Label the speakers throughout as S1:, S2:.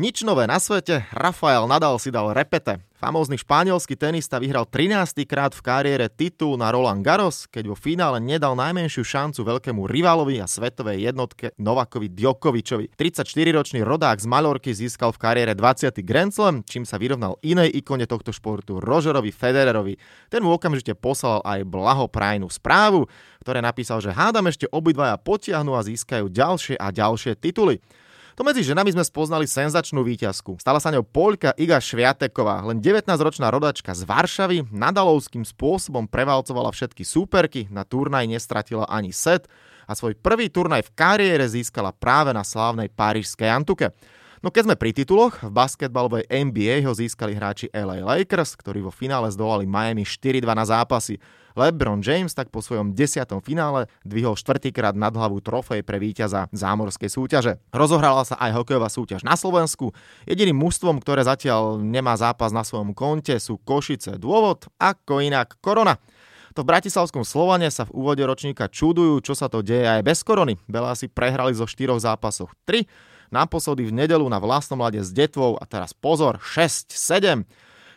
S1: Nič nové na svete, Rafael Nadal si dal repete. Famózny španielský tenista vyhral 13. krát v kariére titul na Roland Garros, keď vo finále nedal najmenšiu šancu veľkému rivalovi a svetovej jednotke Novakovi Djokovičovi. 34-ročný rodák z Malorky získal v kariére 20. Grand Slam, čím sa vyrovnal inej ikone tohto športu, Rogerovi Federerovi. Ten mu okamžite poslal aj blahoprajnú správu, ktoré napísal, že hádam ešte obidvaja potiahnu a získajú ďalšie a ďalšie tituly. To medzi ženami sme spoznali senzačnú výťazku. Stala sa ňou Poľka Iga Šviateková, len 19-ročná rodačka z Varšavy, nadalovským spôsobom prevalcovala všetky súperky, na turnaj nestratila ani set a svoj prvý turnaj v kariére získala práve na slávnej parížskej Antuke. No keď sme pri tituloch, v basketbalovej NBA ho získali hráči LA Lakers, ktorí vo finále zdolali Miami 4-2 na zápasy. LeBron James tak po svojom desiatom finále dvihol štvrtýkrát nad hlavu trofej pre víťaza zámorskej súťaže. Rozohrala sa aj hokejová súťaž na Slovensku. Jediným mužstvom, ktoré zatiaľ nemá zápas na svojom konte sú Košice. Dôvod, ako inak korona. To v bratislavskom Slovane sa v úvode ročníka čudujú, čo sa to deje aj bez korony. si prehrali zo štyroch zápasov 3, naposledy v nedelu na vlastnom lade s detvou a teraz pozor, 6-7.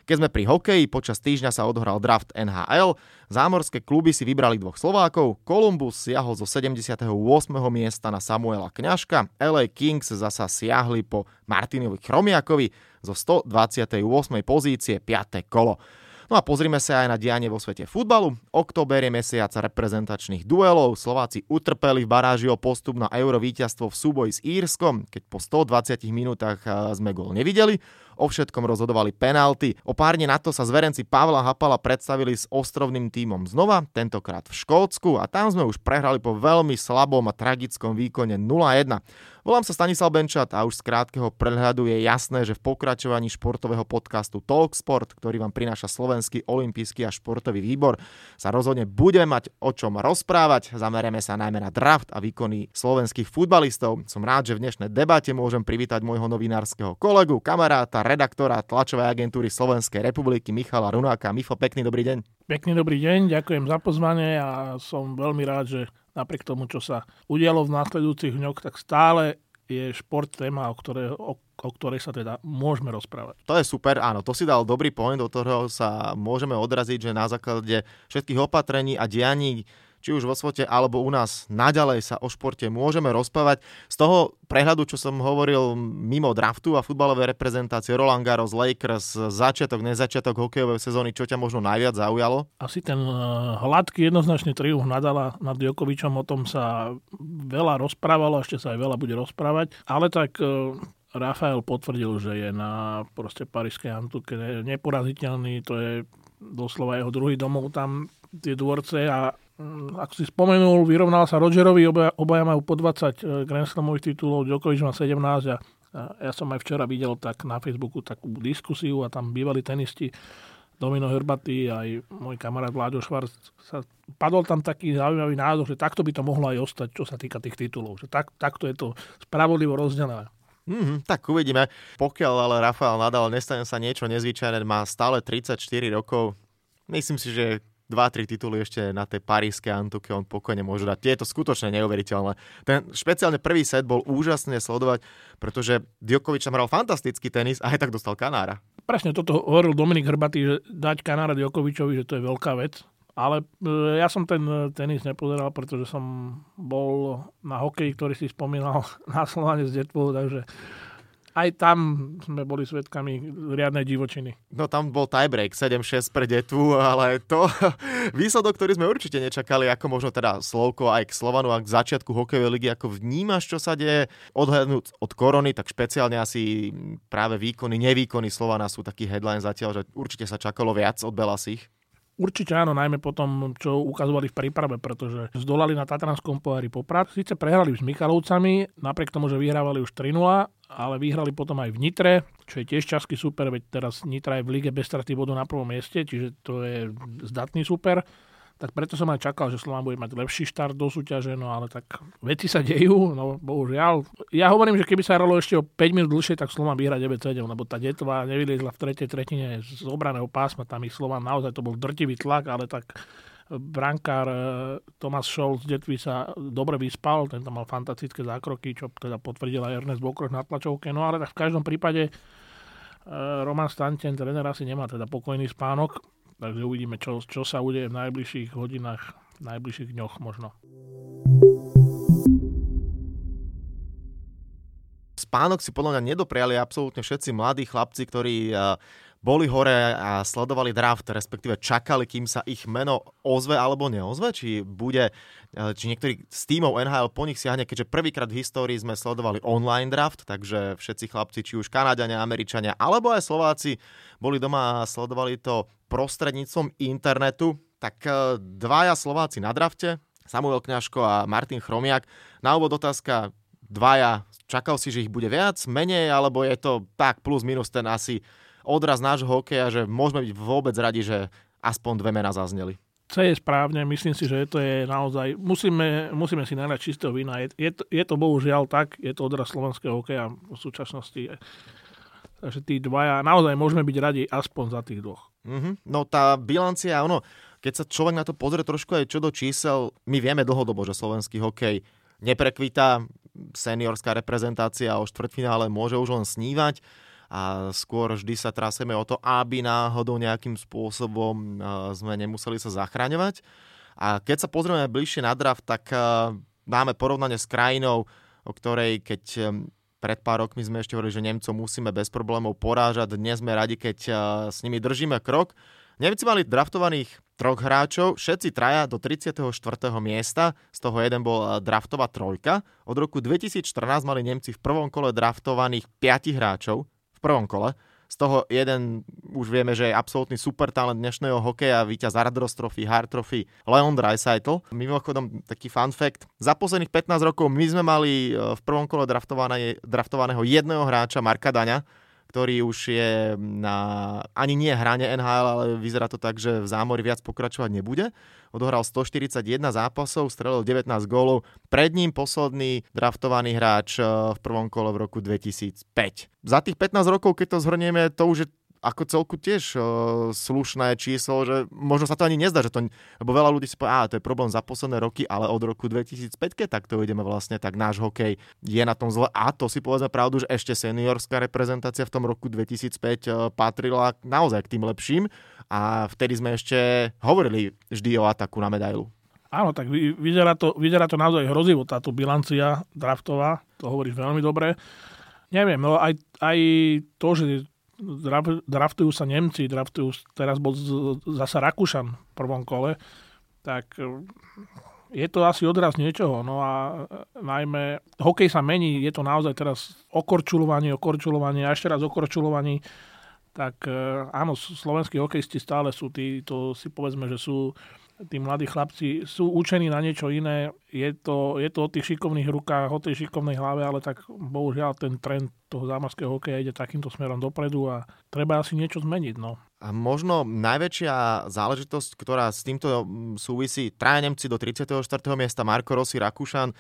S1: Keď sme pri hokeji, počas týždňa sa odohral draft NHL, zámorské kluby si vybrali dvoch Slovákov, Columbus siahol zo 78. miesta na Samuela Kňažka, LA Kings zasa siahli po Martinovi Chromiakovi zo 128. pozície 5. kolo. No a pozrime sa aj na dianie vo svete futbalu. Október je mesiac reprezentačných duelov. Slováci utrpeli v baráži o postup na euro víťazstvo v súboji s Írskom, keď po 120 minútach eh, sme gol nevideli. O všetkom rozhodovali penalty. O pár dní na to sa zverenci Pavla Hapala predstavili s ostrovným tímom znova, tentokrát v Škótsku a tam sme už prehrali po veľmi slabom a tragickom výkone 0-1. Volám sa Stanislav Benčat a už z krátkeho prehľadu je jasné, že v pokračovaní športového podcastu Talksport, ktorý vám prináša Slovenský olimpijský a športový výbor, sa rozhodne budeme mať o čom rozprávať. Zamerieme sa najmä na draft a výkony slovenských futbalistov. Som rád, že v dnešnej debate môžem privítať môjho novinárskeho kolegu, kamaráta, redaktora tlačovej agentúry Slovenskej republiky Michala Runáka. Mifo, pekný dobrý deň.
S2: Pekný dobrý deň, ďakujem za pozvanie a som veľmi rád, že napriek tomu, čo sa udialo v následujúcich dňoch, tak stále je šport téma, o, ktoré, o, o ktorej sa teda môžeme rozprávať.
S1: To je super, áno, to si dal dobrý point, do ktorého sa môžeme odraziť, že na základe všetkých opatrení a dianí či už vo svote alebo u nás naďalej sa o športe môžeme rozprávať. Z toho prehľadu, čo som hovoril mimo draftu a futbalovej reprezentácie Roland Garros, Lakers, začiatok, nezačiatok hokejovej sezóny, čo ťa možno najviac zaujalo?
S2: Asi ten eh, hladký jednoznačný triumf nadala nad Jokovičom, o tom sa veľa rozprávalo, ešte sa aj veľa bude rozprávať, ale tak eh, Rafael potvrdil, že je na proste parískej Antuke neporaziteľný, to je doslova jeho druhý domov tam tie dvorce a Mm, ako si spomenul, vyrovnal sa Rogerovi, obaja, obaja majú po 20 e, Grand Slamových titulov, Djokovic má 17 a, ja som aj včera videl tak na Facebooku takú diskusiu a tam bývali tenisti Domino Herbaty aj môj kamarát Vláďo Švarc sa padol tam taký zaujímavý názor, že takto by to mohlo aj ostať, čo sa týka tých titulov. Že tak, takto je to spravodlivo rozdelené.
S1: Mm, tak uvidíme. Pokiaľ ale Rafael Nadal nestane sa niečo nezvyčajné, má stále 34 rokov, myslím si, že dva, tri tituly ešte na tej parískej Antuke on pokojne môže dať. Je to skutočne neuveriteľné. Ten špeciálne prvý set bol úžasne sledovať, pretože Djokovič tam hral fantastický tenis a aj tak dostal Kanára.
S2: Presne toto hovoril Dominik Hrbatý, že dať Kanára Djokovičovi, že to je veľká vec. Ale e, ja som ten e, tenis nepozeral, pretože som bol na hokeji, ktorý si spomínal na Slovane s detvou, takže aj tam sme boli svetkami riadnej divočiny.
S1: No tam bol tiebreak 7-6 pre Detvu, ale to výsledok, ktorý sme určite nečakali, ako možno teda Slovko aj k Slovanu a k začiatku hokejovej ligy, ako vnímaš, čo sa deje, odhľadnúť od korony, tak špeciálne asi práve výkony, nevýkony Slovana sú taký headline zatiaľ, že určite sa čakalo viac od Belasich.
S2: Určite áno, najmä potom, čo ukazovali v príprave, pretože zdolali na Tatranskom pohári Poprad. Sice prehrali s Michalovcami, napriek tomu, že vyhrávali už 3 ale vyhrali potom aj v Nitre, čo je tiež časky super, veď teraz Nitra je v lige bez straty bodu na prvom mieste, čiže to je zdatný super. Tak preto som aj čakal, že Slován bude mať lepší štart do súťaže, no ale tak veci sa dejú, no bohužiaľ. Ja hovorím, že keby sa hralo ešte o 5 minút dlhšie, tak Slován vyhra 9-7, lebo tá detva nevyliezla v tretej tretine z obraného pásma, tam ich Slován naozaj to bol drtivý tlak, ale tak brankár e, Thomas Scholl z Detvy sa dobre vyspal, ten tam mal fantastické zákroky, čo teda potvrdila Ernest Bokroš na tlačovke. No ale tak v každom prípade e, Roman Stanten, tréner asi nemá teda pokojný spánok, takže uvidíme, čo, čo sa udeje v najbližších hodinách, v najbližších dňoch možno.
S1: Spánok si podľa mňa nedopriali absolútne všetci mladí chlapci, ktorí boli hore a sledovali draft, respektíve čakali, kým sa ich meno ozve alebo neozve, či bude, e, či niektorý z tímov NHL po nich siahne, keďže prvýkrát v histórii sme sledovali online draft, takže všetci chlapci, či už Kanadiania, Američania, alebo aj Slováci, boli doma a sledovali to prostredníctvom internetu, tak e, dvaja Slováci na drafte, Samuel Kňažko a Martin Chromiak. Na úvod otázka, dvaja, čakal si, že ich bude viac, menej, alebo je to tak plus minus ten asi odraz nášho hokeja, že môžeme byť vôbec radi, že aspoň dve mená zazneli.
S2: C je správne, myslím si, že to je naozaj, musíme, musíme si nájsť čistého vína. Je, je, to, je to bohužiaľ tak, je to odraz slovenského hokeja v súčasnosti. Takže tí dvaja, naozaj môžeme byť radi aspoň za tých dvoch.
S1: Mm-hmm. No tá bilancia, ono, keď sa človek na to pozrie trošku aj čo do čísel, my vieme dlhodobo, že slovenský hokej neprekvita, seniorská reprezentácia o štvrtfinále môže už len snívať a skôr vždy sa traseme o to, aby náhodou nejakým spôsobom sme nemuseli sa zachraňovať. A keď sa pozrieme bližšie na draft, tak máme porovnanie s krajinou, o ktorej keď pred pár rokmi sme ešte hovorili, že Nemcov musíme bez problémov porážať. Dnes sme radi, keď s nimi držíme krok. Nemci mali draftovaných troch hráčov, všetci traja do 34. miesta, z toho jeden bol draftová trojka. Od roku 2014 mali Nemci v prvom kole draftovaných 5 hráčov, prvom kole. Z toho jeden už vieme, že je absolútny super talent dnešného hokeja, víťaz Ardros Trophy, Hard Trophy, Leon Dreisaitl. Mimochodom, taký fun fact, za posledných 15 rokov my sme mali e, v prvom kole draftovaného jedného hráča, Marka Daňa, ktorý už je na ani nie hrane NHL, ale vyzerá to tak, že v zámori viac pokračovať nebude. Odohral 141 zápasov, strelil 19 gólov. Pred ním posledný draftovaný hráč eh, v prvom kole v roku 2005. Za tých 15 rokov, keď to zhrnieme, to už je ako celku tiež uh, slušné číslo, že možno sa to ani nezdá, že to, lebo veľa ľudí si povie, to je problém za posledné roky, ale od roku 2005, keď takto ideme vlastne, tak náš hokej je na tom zle. A to si povedzme pravdu, že ešte seniorská reprezentácia v tom roku 2005 uh, patrila naozaj k tým lepším a vtedy sme ešte hovorili vždy o ataku na medailu.
S2: Áno, tak vyzerá to, vyzerá to naozaj hrozivo, táto bilancia draftová, to hovoríš veľmi dobre. Neviem, no aj, aj to, že draftujú sa Nemci, draftujú, teraz bol zasa Rakúšan v prvom kole, tak e, je to asi odraz niečoho. No a e, najmä hokej sa mení, je to naozaj teraz okorčulovanie, okorčulovanie ešte raz okorčulovanie. Tak e, áno, slovenskí hokejisti stále sú tí, to si povedzme, že sú tí mladí chlapci sú učení na niečo iné. Je to, je to o tých šikovných rukách, o tej šikovnej hlave, ale tak bohužiaľ ten trend toho zámorského hokeja ide takýmto smerom dopredu a treba asi niečo zmeniť. No.
S1: A možno najväčšia záležitosť, ktorá s týmto súvisí, traja Nemci do 34. miesta, Marko Rossi, Rakúšan,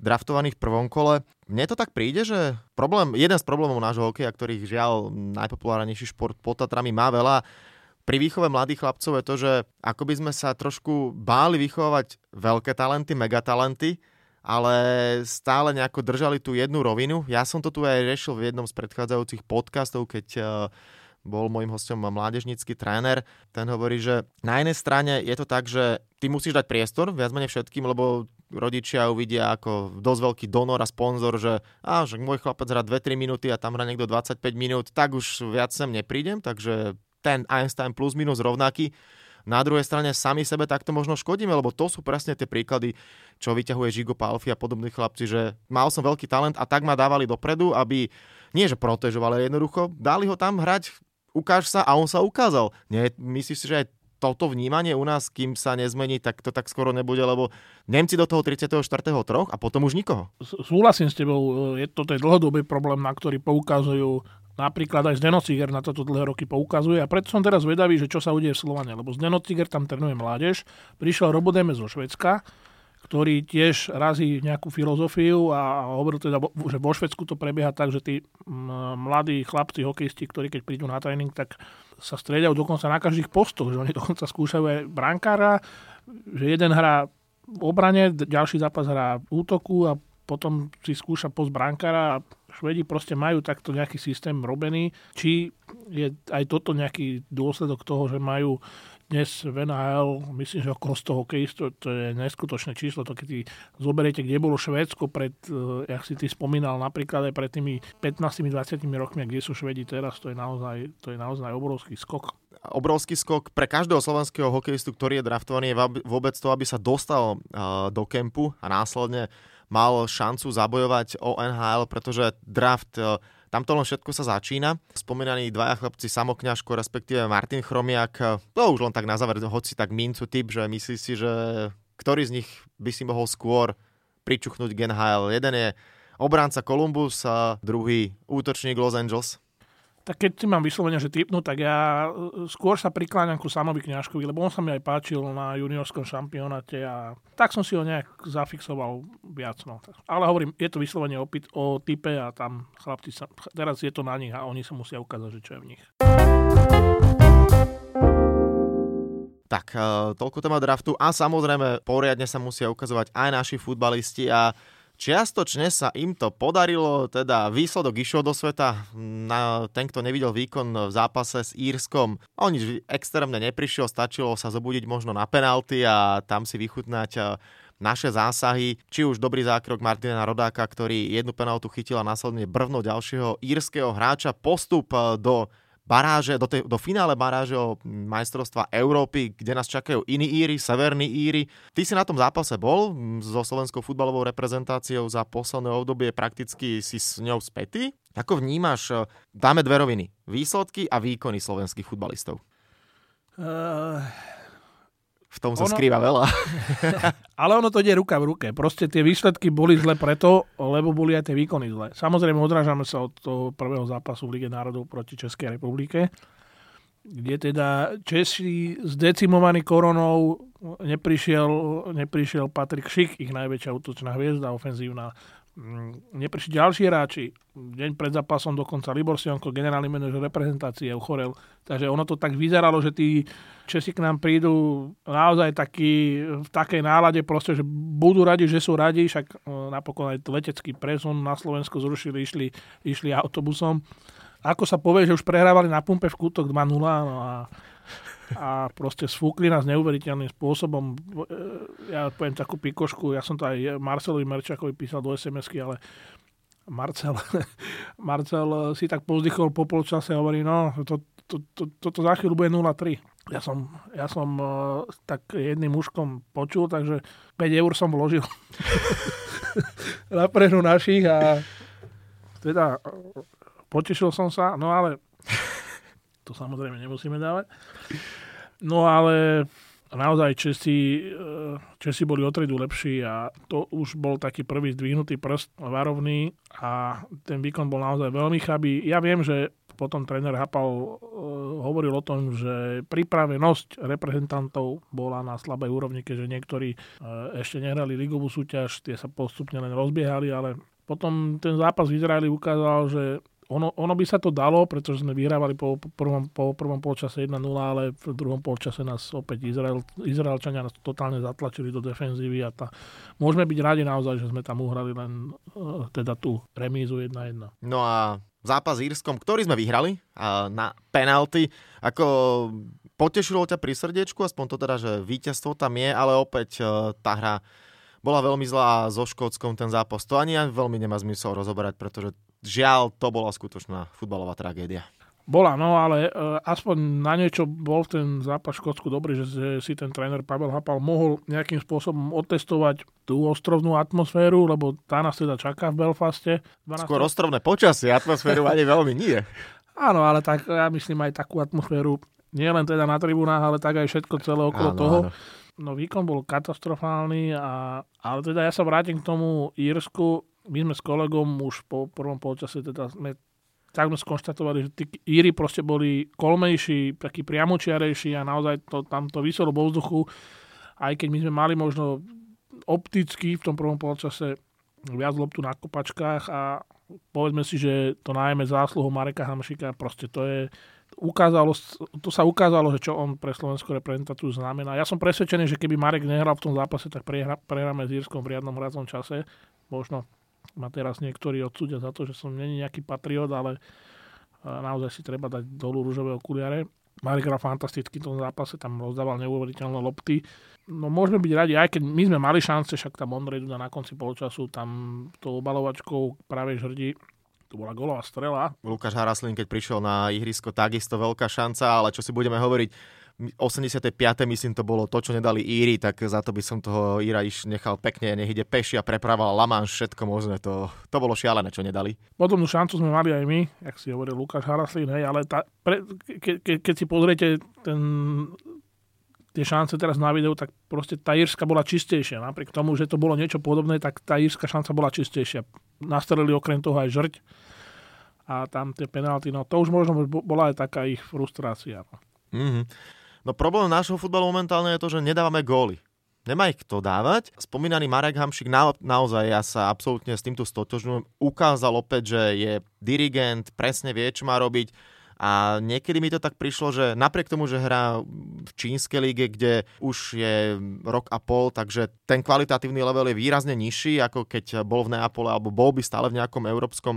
S1: draftovaných v prvom kole. Mne to tak príde, že problém, jeden z problémov nášho hokeja, ktorých žiaľ najpopulárnejší šport pod Tatrami má veľa, pri výchove mladých chlapcov je to, že ako by sme sa trošku báli vychovať veľké talenty, megatalenty, ale stále nejako držali tú jednu rovinu. Ja som to tu aj riešil v jednom z predchádzajúcich podcastov, keď eh, bol môjim hostom mládežnícky tréner. Ten hovorí, že na jednej strane je to tak, že ty musíš dať priestor viac menej všetkým, lebo rodičia uvidia ako dosť veľký donor a sponzor, že, á, že môj chlapec hrá 2-3 minúty a tam hrá niekto 25 minút, tak už viac sem neprídem, takže ten Einstein plus minus rovnaký. Na druhej strane sami sebe takto možno škodíme, lebo to sú presne tie príklady, čo vyťahuje Žigo Palfi a podobní chlapci, že mal som veľký talent a tak ma dávali dopredu, aby nie že protežovali jednoducho, dali ho tam hrať, ukáž sa a on sa ukázal. Nie, myslíš si, že aj toto vnímanie u nás, kým sa nezmení, tak to tak skoro nebude, lebo Nemci do toho 34. troch a potom už nikoho.
S2: Súhlasím s tebou, je to je dlhodobý problém, na ktorý poukazujú Napríklad aj Zdeno Ciger na toto dlhé roky poukazuje a preto som teraz vedavý, že čo sa udeje v Slovane, lebo Zdeno Ciger tam trénuje mládež, prišiel Robodeme zo Švedska, ktorý tiež razí nejakú filozofiu a hovoril teda, že vo Švedsku to prebieha tak, že tí mladí chlapci, hokejisti, ktorí keď prídu na tréning, tak sa striedajú dokonca na každých postoch, že oni dokonca skúšajú aj brankára, že jeden hrá v obrane, ďalší zápas hrá v útoku a potom si skúša post brankára a Švedi proste majú takto nejaký systém robený. Či je aj toto nejaký dôsledok toho, že majú dnes v NHL, myslím, že okolo 100 hokejistov, to je neskutočné číslo, to keď zoberiete, kde bolo Švédsko pred, uh, jak si ty spomínal, napríklad aj pred tými 15-20 rokmi, kde sú Švedi teraz, to je naozaj, to je naozaj obrovský skok.
S1: Obrovský skok pre každého slovenského hokejistu, ktorý je draftovaný, je vôbec to, aby sa dostal uh, do kempu a následne mal šancu zabojovať o NHL, pretože draft uh, tam to len všetko sa začína. Spomínaní dvaja chlapci Samokňaško, respektíve Martin Chromiak, to už len tak na záver, hoci tak mincu typ, že myslí si, že ktorý z nich by si mohol skôr pričuchnúť Genhail. Jeden je obránca Columbus a druhý útočník Los Angeles
S2: tak keď si mám vyslovene, že typnúť, tak ja e, skôr sa prikláňam ku Samovi Kňažkovi, lebo on sa mi aj páčil na juniorskom šampionáte a tak som si ho nejak zafixoval viac. No. Ale hovorím, je to vyslovene o, o type a tam chlapci sa, teraz je to na nich a oni sa musia ukázať, že čo je v nich.
S1: Tak, e, toľko téma draftu a samozrejme poriadne sa musia ukazovať aj naši futbalisti a Čiastočne sa im to podarilo, teda výsledok išiel do sveta, na ten, kto nevidel výkon v zápase s Írskom, on nič extrémne neprišiel, stačilo sa zobudiť možno na penalty a tam si vychutnať eh, naše zásahy, či už dobrý zákrok Martina Rodáka, ktorý jednu penaltu chytil a následne brvno ďalšieho írskeho hráča, postup eh, do baráže, do, tej, do finále baráže o majstrovstva Európy, kde nás čakajú iní Íry, severní Íry. Ty si na tom zápase bol so slovenskou futbalovou reprezentáciou za posledné obdobie, prakticky si s ňou spätý. Ako vnímaš, e, dáme dve roviny, výsledky a výkony slovenských futbalistov? Uh, v tom sa ono, skrýva veľa.
S2: ale ono to ide ruka v ruke. Proste tie výsledky boli zle preto, lebo boli aj tie výkony zle. Samozrejme odrážame sa od toho prvého zápasu v Lige národov proti Českej republike, kde teda Česi zdecimovaní koronou neprišiel, neprišiel Patrik Šik, ich najväčšia útočná hviezda, ofenzívna neprišli ďalší hráči. Deň pred zápasom dokonca Libor Sionko, generálny manažer reprezentácie, uchorel. Takže ono to tak vyzeralo, že tí Česi k nám prídu naozaj taký, v takej nálade proste, že budú radi, že sú radi, však e, napokon aj letecký presun na Slovensku zrušili, išli, išli autobusom. Ako sa povie, že už prehrávali na pumpe v kútok 2-0 no a a proste sfúkli nás neuveriteľným spôsobom. Ja poviem takú pikošku, ja som to aj Marcelovi Merčakovi písal do SMS-ky, ale Marcel, Marcel si tak pozdychol po polčase a hovorí, no, to, to, to, toto za chvíľu bude 0-3. Ja som, ja som uh, tak jedným mužkom počul, takže 5 eur som vložil na prehru našich a teda potešil som sa, no ale to samozrejme nemusíme dávať. No ale naozaj Česi, eh, Česi boli o tredu lepší a to už bol taký prvý zdvihnutý prst varovný a ten výkon bol naozaj veľmi chabý. Ja viem, že potom tréner Hapal uh, hovoril o tom, že pripravenosť reprezentantov bola na slabej úrovni, keďže niektorí uh, ešte nehrali ligovú súťaž, tie sa postupne len rozbiehali, ale potom ten zápas v Izraeli ukázal, že ono, ono by sa to dalo, pretože sme vyhrávali po, po, prvom, po prvom polčase 1-0, ale v druhom polčase nás opäť Izrael, Izraelčania nás totálne zatlačili do defenzívy a tá, môžeme byť radi naozaj, že sme tam uhrali len uh, teda tú remízu 1-1.
S1: No a zápas s Írskom, ktorý sme vyhrali na penalty, ako potešilo ťa pri srdiečku, aspoň to teda, že víťazstvo tam je, ale opäť uh, tá hra bola veľmi zlá so Škótskom ten zápas. To ani veľmi nemá zmysel rozoberať, pretože žiaľ, to bola skutočná futbalová tragédia.
S2: Bola, no ale uh, aspoň na niečo bol ten zápas Škótsku dobrý, že, že si ten tréner Pavel Hapal mohol nejakým spôsobom otestovať tú ostrovnú atmosféru, lebo tá nás teda čaká v Belfaste.
S1: 12... Skôr ostrovné počasie, atmosféru ani veľmi nie.
S2: Áno, ale tak ja myslím aj takú atmosféru, nie len teda na tribunách, ale tak aj všetko celé okolo áno, toho. Áno. No výkon bol katastrofálny, a, ale teda ja sa vrátim k tomu Írsku my sme s kolegom už po prvom polčase teda sme tak sme skonštatovali, že tí Íry proste boli kolmejší, takí priamočiarejší a naozaj to, tam to vyselo vo vzduchu, aj keď my sme mali možno opticky v tom prvom polčase viac loptu na kopačkách a povedzme si, že to najmä zásluhou Mareka Hamšika, proste to je ukázalo, to sa ukázalo, že čo on pre slovenskú reprezentáciu znamená. Ja som presvedčený, že keby Marek nehral v tom zápase, tak prehráme s Írskom v riadnom hradnom čase. Možno ma teraz niektorí odsúdia za to, že som není nejaký patriot, ale naozaj si treba dať dolu rúžové okuliare. Marek hral fantasticky v tom zápase, tam rozdával neuveriteľné lopty. No môžeme byť radi, aj keď my sme mali šance, však tam Ondrej Duda na konci poločasu tam tou obalovačkou práve žrdí to bola golová strela.
S1: Lukáš Haraslin, keď prišiel na ihrisko, takisto veľká šanca, ale čo si budeme hovoriť, 85. myslím to bolo to, čo nedali Íri, tak za to by som toho Íra iš nechal pekne, nech ide peši a preprával Lamanš, všetko možné. To, to bolo šialené, čo nedali.
S2: Podobnú šancu sme mali aj my, jak si hovoril Lukáš Haraslín, hej, ale tá, pre, ke, ke, keď si pozriete ten, tie šance teraz na videu, tak proste tá Írska bola čistejšia. Napriek tomu, že to bolo niečo podobné, tak tá Írska šanca bola čistejšia. Nastrelili okrem toho aj žrť a tam tie penalty, no to už možno bola aj taká ich frustrácia.
S1: Mm-hmm. No problém nášho futbalu momentálne je to, že nedávame góly. Nemá ich kto dávať. Spomínaný Marek Hamšik na, naozaj, ja sa absolútne s týmto stotožňujem, ukázal opäť, že je dirigent, presne vie, čo má robiť. A niekedy mi to tak prišlo, že napriek tomu, že hrá v čínskej líge, kde už je rok a pol, takže ten kvalitatívny level je výrazne nižší, ako keď bol v Neapole, alebo bol by stále v nejakom európskom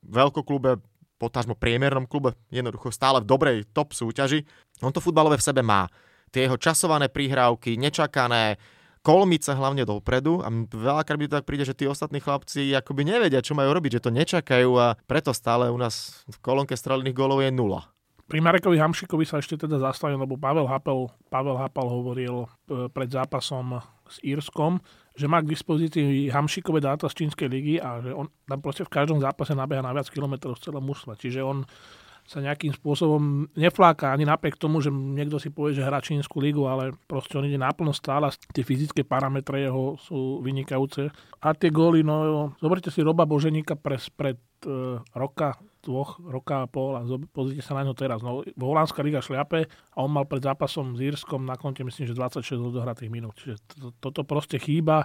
S1: veľkoklube, potážmo priemernom klube, jednoducho stále v dobrej top súťaži. On to futbalové v sebe má. Tie jeho časované prihrávky, nečakané, kolmice hlavne dopredu a veľakrát by to tak príde, že tí ostatní chlapci akoby nevedia, čo majú robiť, že to nečakajú a preto stále u nás v kolónke strelených gólov je nula.
S2: Pri Marekovi Hamšikovi sa ešte teda zastavím, lebo Pavel Hapel, Pavel Hapal hovoril e, pred zápasom s Írskom, že má k dispozícii hamšikové dáta z čínskej ligy a že on tam proste v každom zápase nabeha na viac kilometrov z celého mužstva. Čiže on sa nejakým spôsobom nefláka ani napriek tomu, že niekto si povie, že hrá čínsku ligu, ale proste on ide náplno stále. Tie fyzické parametre jeho sú vynikajúce. A tie góly, no zoberte si Roba Boženíka pres, pred uh, roka, dvoch, roka a pol a pozrite sa na ňo teraz. No, Holandská liga šliape a on mal pred zápasom s Írskom na konte myslím, že 26 odohratých minút. Čiže to, toto proste chýba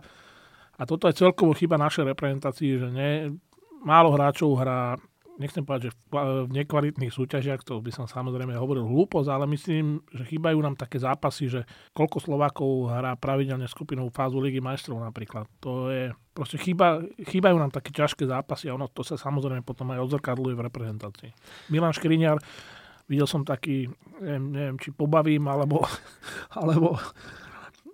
S2: a toto je celkovo chyba našej reprezentácii, že ne, málo hráčov hrá nechcem povedať, že v nekvalitných súťažiach, to by som samozrejme hovoril hlúposť, ale myslím, že chýbajú nám také zápasy, že koľko Slovákov hrá pravidelne skupinovú fázu Ligy majstrov napríklad. To je, proste chýba, chýbajú nám také ťažké zápasy a ono to sa samozrejme potom aj odzrkadluje v reprezentácii. Milan Škriňar, videl som taký, neviem, neviem či pobavím, alebo, alebo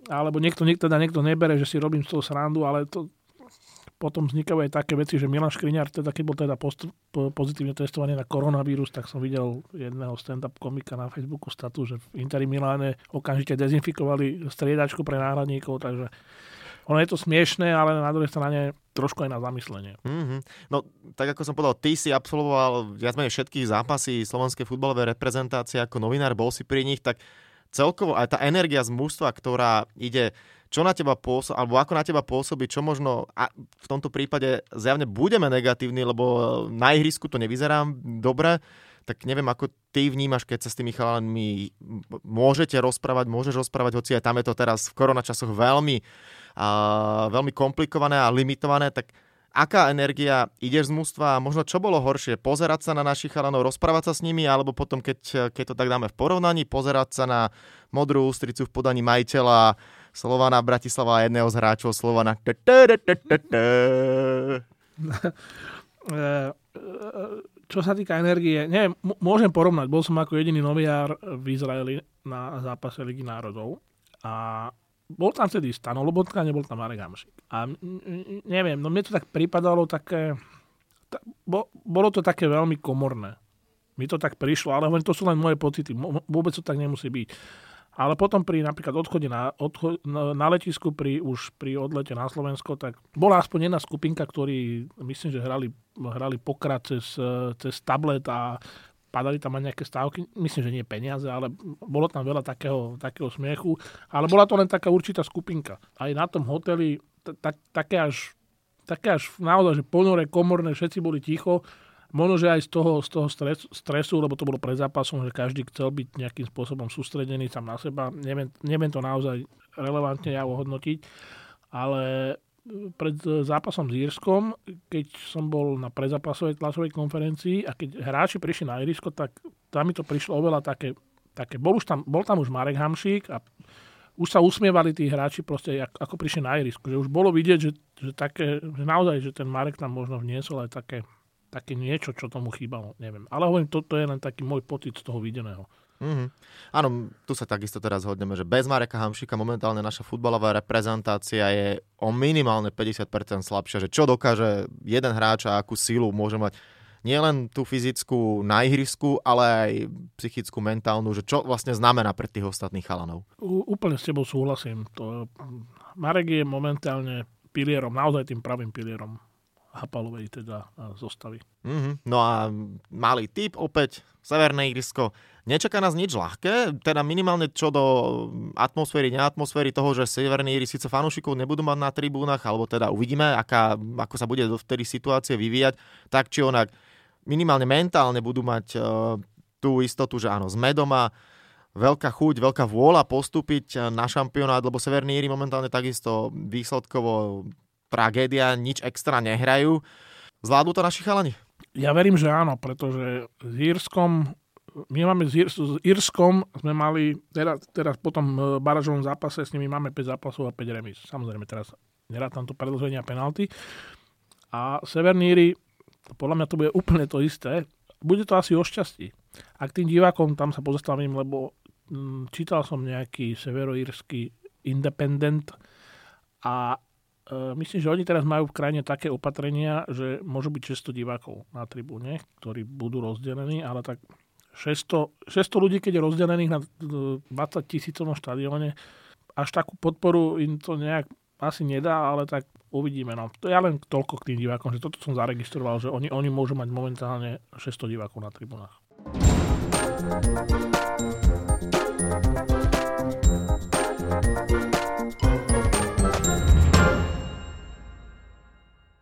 S2: alebo niekto, niekto, teda niekto nebere, že si robím z toho srandu, ale to, potom vznikajú aj také veci, že Milan Škriňar, teda, keď bol teda post, pozitívne testovaný na koronavírus, tak som videl jedného stand-up komika na Facebooku statu, že v Interi Miláne okamžite dezinfikovali striedačku pre náhradníkov, takže ono je to smiešné, ale na druhej strane trošku aj na zamyslenie.
S1: Mm-hmm. No, tak ako som povedal, ty si absolvoval viac menej všetkých zápasy slovenskej futbalovej reprezentácie ako novinár, bol si pri nich, tak celkovo aj tá energia z mužstva, ktorá ide čo na teba pôsobí, alebo ako na teba pôsobí, čo možno, a v tomto prípade zjavne budeme negatívni, lebo na ihrisku to nevyzerá dobre, tak neviem, ako ty vnímaš, keď sa s tými chalanmi môžete rozprávať, môžeš rozprávať, hoci aj tam je to teraz v koronačasoch veľmi, a, veľmi komplikované a limitované, tak aká energia ide z mústva a možno čo bolo horšie, pozerať sa na našich chalanov, rozprávať sa s nimi, alebo potom, keď, keď to tak dáme v porovnaní, pozerať sa na modrú ústricu v podaní majiteľa Slovana Bratislava a jedného z hráčov Slovana.
S2: Čo sa týka energie, neviem, môžem porovnať. Bol som ako jediný noviár v Izraeli na zápase Ligy národov a bol tam vtedy Stano Lobotka, nebol tam Marek Hamšik. A neviem, no mne to tak pripadalo také, bolo to také veľmi komorné. Mi to tak prišlo, ale to sú len moje pocity. Vôbec to tak nemusí byť. Ale potom pri napríklad odchode na, odcho- na letisku, pri, už pri odlete na Slovensko, tak bola aspoň jedna skupinka, ktorí myslím, že hrali, hrali pokrat cez, cez tablet a padali tam aj nejaké stávky, myslím, že nie peniaze, ale bolo tam veľa takého, takého smiechu, ale bola to len taká určitá skupinka. Aj na tom hoteli také až, také až naozaj, že ponore, komorné, všetci boli ticho, Možno, že aj z toho, z toho stresu, stresu, lebo to bolo pred zápasom, že každý chcel byť nejakým spôsobom sústredený sám na seba. Neviem, neviem to naozaj relevantne ja ohodnotiť, ale pred zápasom s Írskom, keď som bol na predzápasovej tlačovej konferencii a keď hráči prišli na Írsko, tak tam mi to prišlo oveľa také, také bol, už tam, bol tam už Marek Hamšík a už sa usmievali tí hráči proste, ako prišli na Irisku. Že už bolo vidieť, že, že, také, že naozaj, že ten Marek tam možno vniesol aj také, také niečo, čo tomu chýbalo. Neviem. Ale hovorím, toto je len taký môj pocit z toho videného.
S1: Mm-hmm. Áno, tu sa takisto teraz hodneme, že bez Mareka Hamšika momentálne naša futbalová reprezentácia je o minimálne 50% slabšia, že čo dokáže jeden hráč a akú sílu môže mať nielen tú fyzickú na ihrisku, ale aj psychickú, mentálnu, že čo vlastne znamená pre tých ostatných chalanov.
S2: U, úplne s tebou súhlasím. To, Marek je momentálne pilierom, naozaj tým pravým pilierom Hapalovej teda zostavy.
S1: Mm-hmm. No a malý typ opäť, Severné Irisko. Nečaká nás nič ľahké, teda minimálne čo do atmosféry, neatmosféry toho, že Severní Iri síce fanúšikov nebudú mať na tribúnach, alebo teda uvidíme, aká, ako sa bude vtedy situácie vyvíjať, tak či onak minimálne mentálne budú mať uh, tú istotu, že áno, sme doma, veľká chuť, veľká vôľa postúpiť na šampionát, lebo Severní Íri momentálne takisto výsledkovo tragédia, nič extra nehrajú. Zvládnu to naši chalani?
S2: Ja verím, že áno, pretože s Írskom my máme s, s Írskom, sme mali, teraz, teraz po tom e, baražovom zápase s nimi máme 5 zápasov a 5 remis. Samozrejme teraz nerátam to predlženie a penalty. A Severníri, podľa mňa to bude úplne to isté. Bude to asi o šťastí. Ak tým divákom tam sa pozastavím, lebo m, mm, čítal som nejaký severoírsky independent a E, myslím, že oni teraz majú v krajine také opatrenia, že môžu byť 600 divákov na tribúne, ktorí budú rozdelení, ale tak 600, 600 ľudí, keď je rozdelených na 20 tisícovom štadióne, až takú podporu im to nejak asi nedá, ale tak uvidíme. No. To ja len toľko k tým divákom, že toto som zaregistroval, že oni, oni môžu mať momentálne 600 divákov na tribúnach.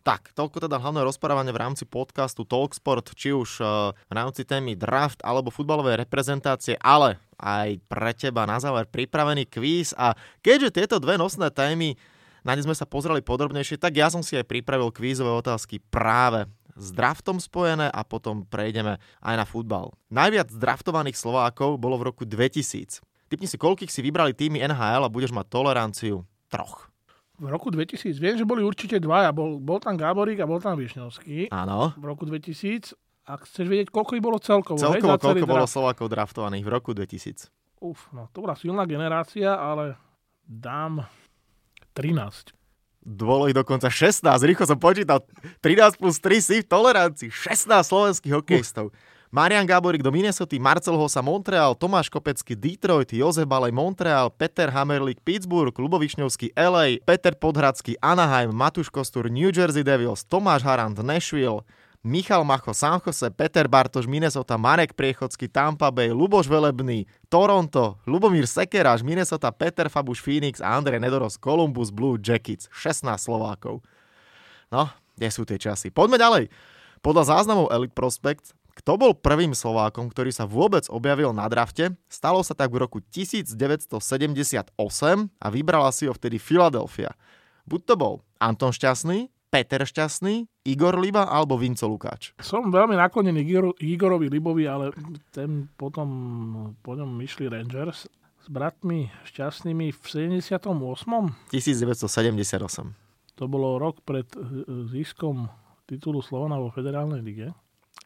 S1: Tak, toľko teda hlavné rozprávanie v rámci podcastu Talksport, či už uh, v rámci témy draft alebo futbalovej reprezentácie, ale aj pre teba na záver pripravený kvíz a keďže tieto dve nosné témy na ne sme sa pozreli podrobnejšie, tak ja som si aj pripravil kvízové otázky práve s draftom spojené a potom prejdeme aj na futbal. Najviac draftovaných Slovákov bolo v roku 2000. Typni si, koľkých si vybrali týmy NHL a budeš mať toleranciu troch
S2: v roku 2000, viem, že boli určite dvaja. Bol, bol tam Gáborík a bol tam Višňovský.
S1: Áno.
S2: V roku 2000. Ak chceš vedieť, koľko ich bolo celkovo?
S1: Celkovo, hej, koľko bolo Slovákov draftovaných v roku 2000?
S2: Uf, no to bola silná generácia, ale dám 13.
S1: Bolo ich dokonca 16, rýchlo som počítal. 13 plus 3 si v tolerancii. 16 slovenských hokejistov. Uf. Marian Gáborík do Minnesota, Marcel Hosa Montreal, Tomáš Kopecký Detroit, Jozef Balej Montreal, Peter Hammerlik Pittsburgh, Lubovišňovský LA, Peter Podhradský Anaheim, Matuš Kostur New Jersey Devils, Tomáš Harant Nashville, Michal Macho San Jose, Peter Bartoš Minnesota, Marek Priechodský Tampa Bay, Luboš Velebný Toronto, Lubomír Sekeráš Minnesota, Peter Fabuš Phoenix a Andrej Nedoros Columbus Blue Jackets. 16 Slovákov. No, kde sú tie časy? Poďme ďalej. Podľa záznamov Elite Prospect kto bol prvým Slovákom, ktorý sa vôbec objavil na drafte? Stalo sa tak v roku 1978 a vybrala si ho vtedy Philadelphia. Buď to bol Anton Šťastný, Peter Šťastný, Igor Liba alebo Vinco Lukáč.
S2: Som veľmi naklonený Igor, Igorovi Libovi, ale ten potom po ňom myšli Rangers s bratmi Šťastnými v 78.
S1: 1978.
S2: To bolo rok pred eh, ziskom titulu Slovana vo federálnej lige.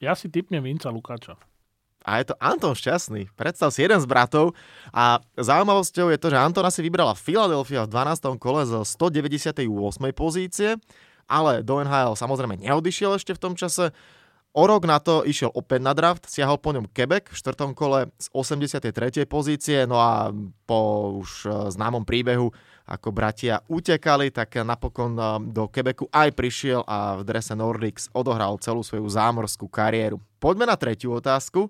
S2: Ja si typnem Vinca Lukáča.
S1: A je to Anton Šťastný. Predstav si jeden z bratov. A zaujímavosťou je to, že Antona si vybrala Philadelphia v 12. kole z 198. pozície, ale do NHL samozrejme neodišiel ešte v tom čase. O rok na to išiel opäť na draft, siahol po ňom Quebec v 4. kole z 83. pozície, no a po už e, známom príbehu ako bratia utekali, tak napokon eh, do Quebecu aj prišiel a v drese Nordics odohral celú svoju zámorskú kariéru. Poďme na tretiu otázku.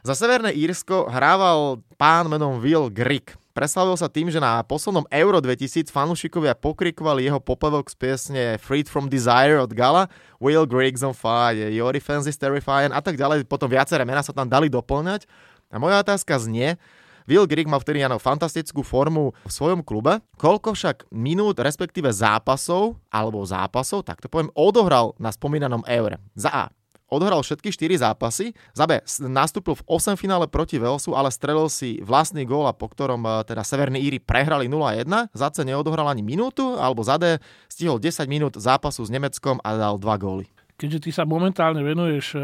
S1: Za Severné Írsko hrával pán menom Will Grick. Preslavil sa tým, že na poslednom Euro 2000 fanúšikovia pokrikovali jeho popevok z piesne Freed from Desire od Gala, Will Griggs on fire, Your defense is terrifying a tak ďalej. Potom viaceré mená sa tam dali doplňať. A moja otázka znie, Will Grigg mal vtedy áno, fantastickú formu v svojom klube. Koľko však minút, respektíve zápasov, alebo zápasov, tak to poviem, odohral na spomínanom eure. Za A odohral všetky 4 zápasy. Za B nastúpil v 8 finále proti Velsu, ale strelil si vlastný gól, a po ktorom e, teda Severní Íry prehrali 0-1. Za C neodohral ani minútu, alebo za D stihol 10 minút zápasu s Nemeckom a dal 2 góly.
S2: Keďže ty sa momentálne venuješ e,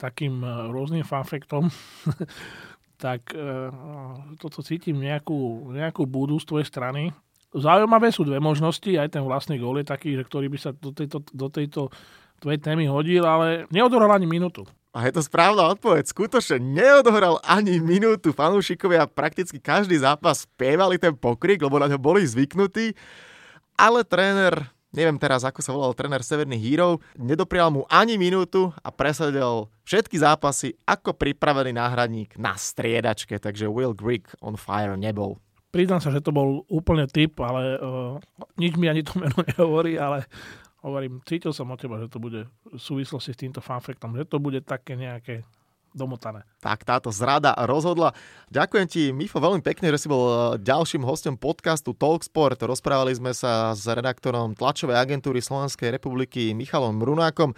S2: takým e, rôznym fanfektom, tak e, toto cítim nejakú, nejakú budú z tvojej strany. Zaujímavé sú dve možnosti, aj ten vlastný gól je taký, ktorý by sa do tejto, do tejto tvojej témy hodil, ale neodohral ani minútu.
S1: A je to správna odpoveď. Skutočne neodohral ani minútu. Fanúšikovia prakticky každý zápas spievali ten pokrik, lebo na ňo boli zvyknutí. Ale tréner, neviem teraz, ako sa volal tréner Severných hírov, nedoprial mu ani minútu a presadil všetky zápasy ako pripravený náhradník na striedačke. Takže Will Grigg on fire nebol.
S2: Priznám sa, že to bol úplne typ, ale uh, nič mi ani to meno nehovorí, ale hovorím, cítil som od teba, že to bude v súvislosti s týmto fanfektom, že to bude také nejaké domotané.
S1: Tak táto zrada rozhodla. Ďakujem ti, Mifo, veľmi pekne, že si bol eh, ďalším hostom podcastu Talksport. Rozprávali sme sa s redaktorom tlačovej agentúry Slovenskej republiky Michalom Brunákom.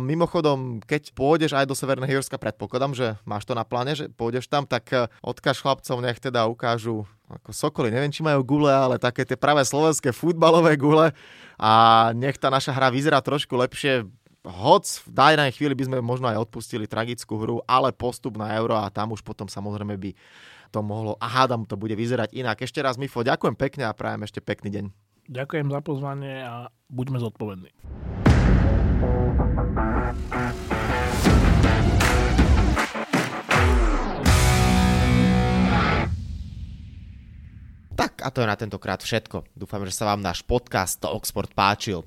S1: Mimochodom, keď pôjdeš aj do Severného Jorska, predpokladám, že máš to na pláne, že pôjdeš tam, tak eh, odkáž chlapcov, nech teda ukážu ako Sokoly, neviem, či majú gule, ale také tie pravé slovenské futbalové gule a nech tá naša hra vyzerá trošku lepšie. Hoc v dajnej chvíli by sme možno aj odpustili tragickú hru, ale postup na euro a tam už potom samozrejme by to mohlo a hádam to bude vyzerať inak. Ešte raz Mifo, ďakujem pekne a prajem ešte pekný deň.
S2: Ďakujem za pozvanie a buďme zodpovední.
S1: Tak a to je na tentokrát všetko. Dúfam, že sa vám náš podcast Talksport páčil.